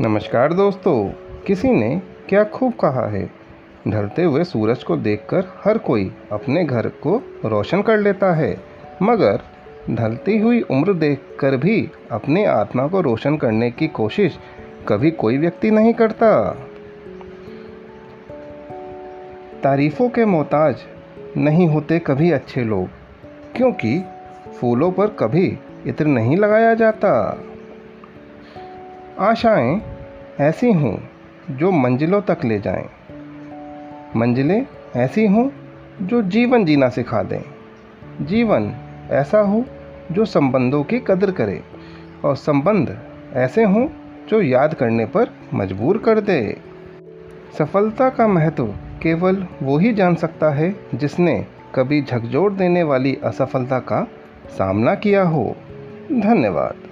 नमस्कार दोस्तों, किसी ने क्या खूब कहा है? ढलते हुए सूरज को देखकर हर कोई अपने घर को रोशन कर लेता है, मगर ढलती हुई उम्र देखकर भी अपने आत्मा को रोशन करने की कोशिश कभी कोई व्यक्ति नहीं करता। तारीफ़ों के मोहताज नहीं होते कभी अच्छे लोग, क्योंकि फूलों पर कभी इत्र नहीं लगाया जाता। आशाएँ ऐसी हों जो मंजिलों तक ले जाएँ, मंजिलें ऐसी हों जो जीवन जीना सिखा दें। जीवन ऐसा हो जो संबंधों की कदर करे और संबंध ऐसे हों जो याद करने पर मजबूर कर दे। सफलता का महत्व केवल वो ही जान सकता है जिसने कभी झकझोर देने वाली असफलता का सामना किया हो। धन्यवाद।